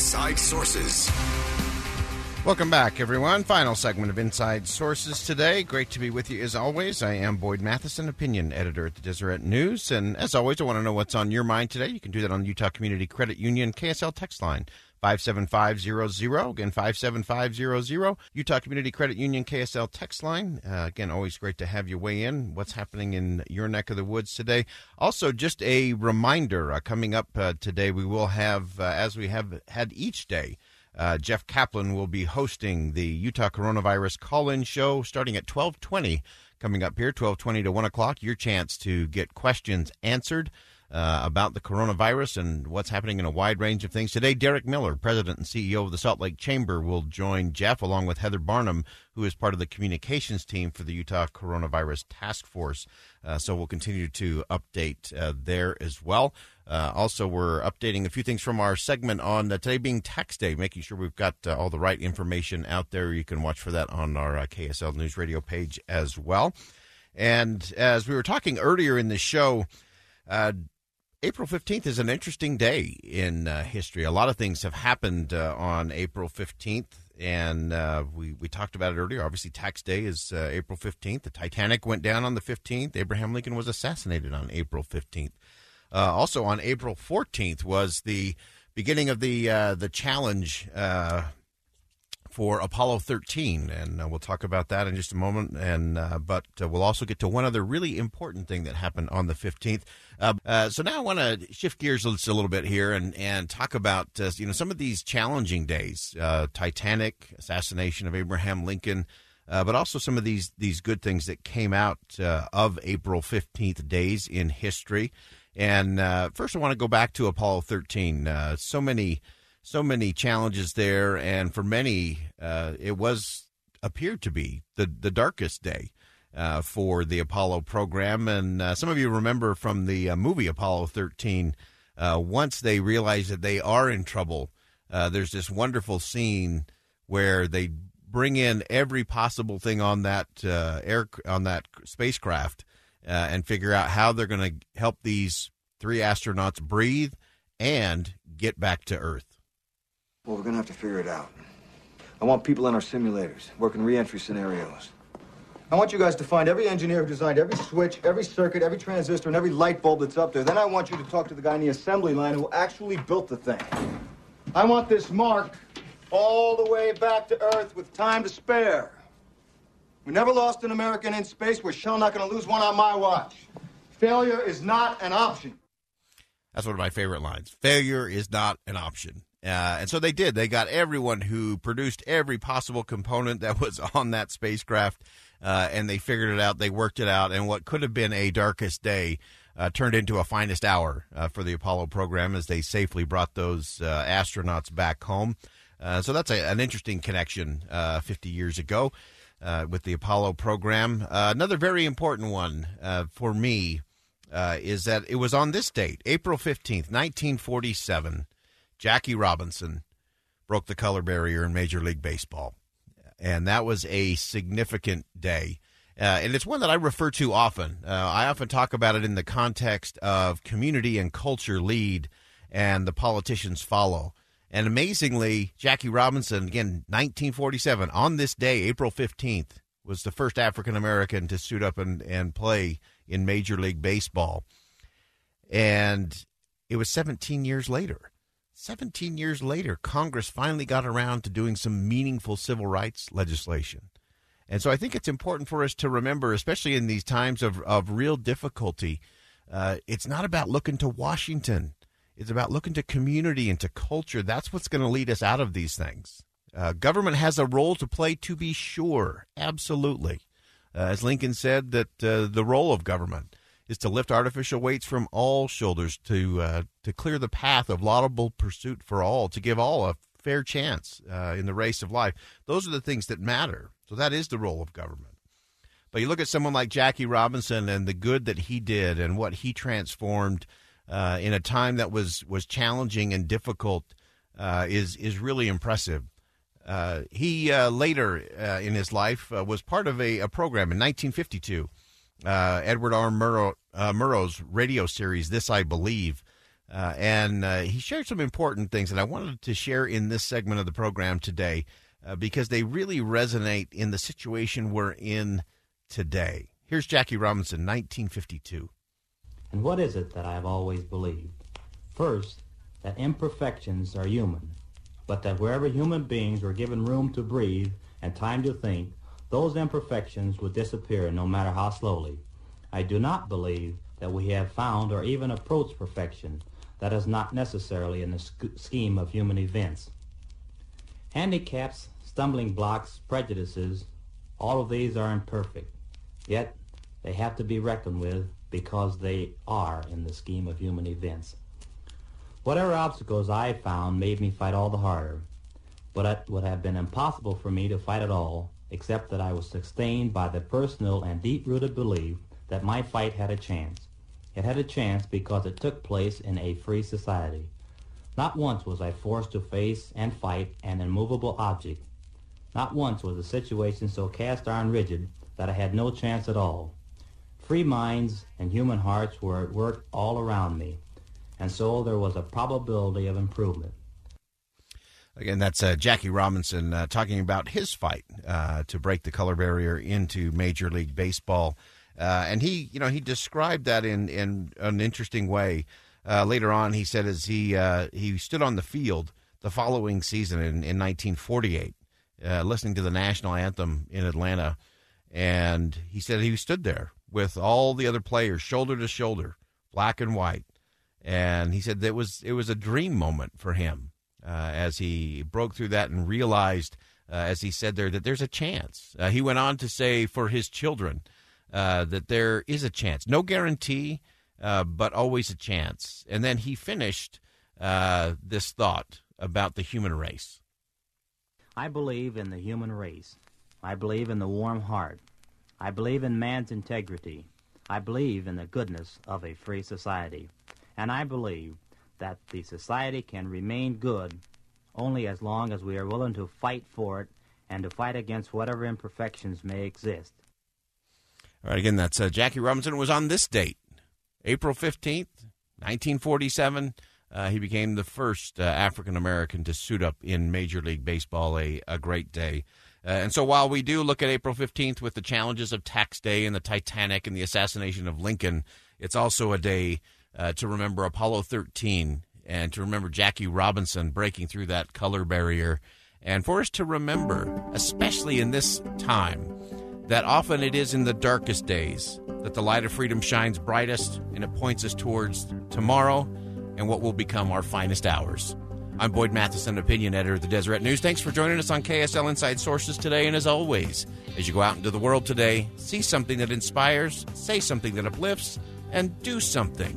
Inside Sources. Welcome back, everyone. Final segment of Inside Sources today. Great to be with you as always. I am Boyd Matheson, opinion editor at the Deseret News. And as always, I want to know what's on your mind today. You can do that on the Utah Community Credit Union KSL text line 57500. Again, 57500. Utah Community Credit Union KSL text line. Uh, again, always great to have you weigh in. What's happening in your neck of the woods today? Also, just a reminder uh, coming up uh, today, we will have, uh, as we have had each day, uh, Jeff Caplan will be hosting the Utah Coronavirus Call-In Show starting at 1220 coming up here, 1220 to 1 o'clock. Your chance to get questions answered uh, about the coronavirus and what's happening in a wide range of things. Today, Derek Miller, President and CEO of the Salt Lake Chamber, will join Jeff along with Heather Barnum, who is part of the communications team for the Utah Coronavirus Task Force. Uh, so we'll continue to update uh, there as well. Uh, also, we're updating a few things from our segment on uh, today being tax day, making sure we've got uh, all the right information out there. You can watch for that on our uh, KSL News Radio page as well. And as we were talking earlier in the show, April 15th is an interesting day in uh, history. A lot of things have happened uh, on April 15th, and uh, we, we talked about it earlier. Obviously, tax day is uh, April 15th. The Titanic went down on the 15th. Abraham Lincoln was assassinated on April 15th. Uh, also, on April 14th was the beginning of the uh, the challenge for Apollo 13, and uh, we'll talk about that in just a moment. And uh, but uh, we'll also get to one other really important thing that happened on the 15th. Uh, uh, so now I want to shift gears a little bit here and and talk about uh, you know some of these challenging days: Titanic, assassination of Abraham Lincoln. but also some of these these good things that came out of April 15th days in history. And first, I want to go back to Apollo 13. so many so many challenges there, and for many, uh, it was appeared to be the the darkest day uh, for the Apollo program. And uh, some of you remember from the uh, movie Apollo 13, uh, once they realize that they are in trouble, uh, there's this wonderful scene where they bring in every possible thing on that air on that spacecraft and figure out how they're going to help these three astronauts breathe and get back to Earth. Well, we're gonna have to figure it out. I want people in our simulators, working re-entry scenarios. I want you guys to find every engineer who designed every switch, every circuit, every transistor, and every light bulb that's up there. Then I want you to talk to the guy in the assembly line who actually built the thing. I want this mark all the way back to Earth with time to spare. We never lost an American in space. We're sure not going to lose one on my watch. Failure is not an option. That's one of my favorite lines. Failure is not an option. Uh, and so they did. They got everyone who produced every possible component that was on that spacecraft, uh, and they figured it out. They worked it out, and what could have been a darkest day uh, turned into a finest hour uh, for the Apollo program as they safely brought those uh, astronauts back home. Uh, so that's a, an interesting connection 50 years ago with the Apollo program. another very important one for me is that it was on this date, April 15th, 1947 Jackie Robinson broke the color barrier in Major League Baseball. And that was a significant day. Uh, and it's one that I refer to often. Uh, I often talk about it in the context of community and culture lead, and the politicians follow. And amazingly, Jackie Robinson, again, 1947, on this day, April 15th, was the first African American to suit up and, and play in Major League Baseball. And it was 17 years later 17 years later, Congress finally got around to doing some meaningful civil rights legislation. And so I think it's important for us to remember, especially in these times of, of real difficulty, uh, it's not about looking to Washington. It's about looking to community and to culture. That's what's going to lead us out of these things. Uh, government has a role to play, to be sure, absolutely. Uh, as Lincoln said, that uh, the role of government is to lift artificial weights from all shoulders, to uh, to clear the path of laudable pursuit for all, to give all a fair chance uh, in the race of life. Those are the things that matter. So that is the role of government. But you look at someone like Jackie Robinson and the good that he did and what he transformed uh, in a time that was was challenging and difficult uh, is is really impressive. Uh, he uh, later in his life was part of a, a program in 1952, Uh, Edward R. Murrow, uh, Murrow's radio series "This I Believe," uh, and he shared some important things that I wanted to share in this segment of the program today because they really resonate in the situation we're in today. Here's Jackie Robinson, 1952. And what is it that I have always believed? First, that imperfections are human, but that wherever human beings were given room to breathe and time to think, those imperfections would disappear no matter how slowly. I do not believe that we have found or even approached perfection. That is not necessarily in the scheme of human events. Handicaps, stumbling blocks, prejudices, all of these are imperfect. Yet they have to be reckoned with because they are in the scheme of human events. Whatever obstacles I found made me fight all the harder, but it would have been impossible for me to fight at all except that I was sustained by the personal and deep-rooted belief that my fight had a chance. It had a chance because it took place in a free society. Not once was I forced to face and fight an immovable object. Not once was the situation so cast iron rigid that I had no chance at all. Free minds and human hearts were at work all around me, and so there was a probability of improvement. Again, that's uh, Jackie Robinson uh, talking about his fight uh, to break the color barrier into Major League Baseball, uh, and he, you know, he described that in in an interesting way. Uh, later on, he said as he uh, he stood on the field the following season in, in 1948, listening to the national anthem in Atlanta and he said he stood there with all the other players, shoulder to shoulder, black and white. And he said that was it was a dream moment for him as he broke through that and realized, uh, as he said there, that there's a chance. Uh, he went on to say for his children uh, that there is a chance, no guarantee, uh, but always a chance. And then he finished uh, this thought about the human race. I believe in the human race. I believe in the warm heart. I believe in man's integrity. I believe in the goodness of a free society. And I believe that the society can remain good only as long as we are willing to fight for it and to fight against whatever imperfections may exist. All right, again, that's uh, Jackie Robinson was on this date, April 15th, 1947. Uh, he became the first uh, African American to suit up in Major League Baseball, a, a great day. Uh, and so while we do look at April 15th with the challenges of Tax Day and the Titanic and the assassination of Lincoln, it's also a day uh, to remember Apollo 13 and to remember Jackie Robinson breaking through that color barrier. And for us to remember, especially in this time, that often it is in the darkest days that the light of freedom shines brightest and it points us towards tomorrow and what will become our finest hours. I'm Boyd Matheson, opinion editor of the Deseret News. Thanks for joining us on KSL Inside Sources today. And as always, as you go out into the world today, see something that inspires, say something that uplifts, and do something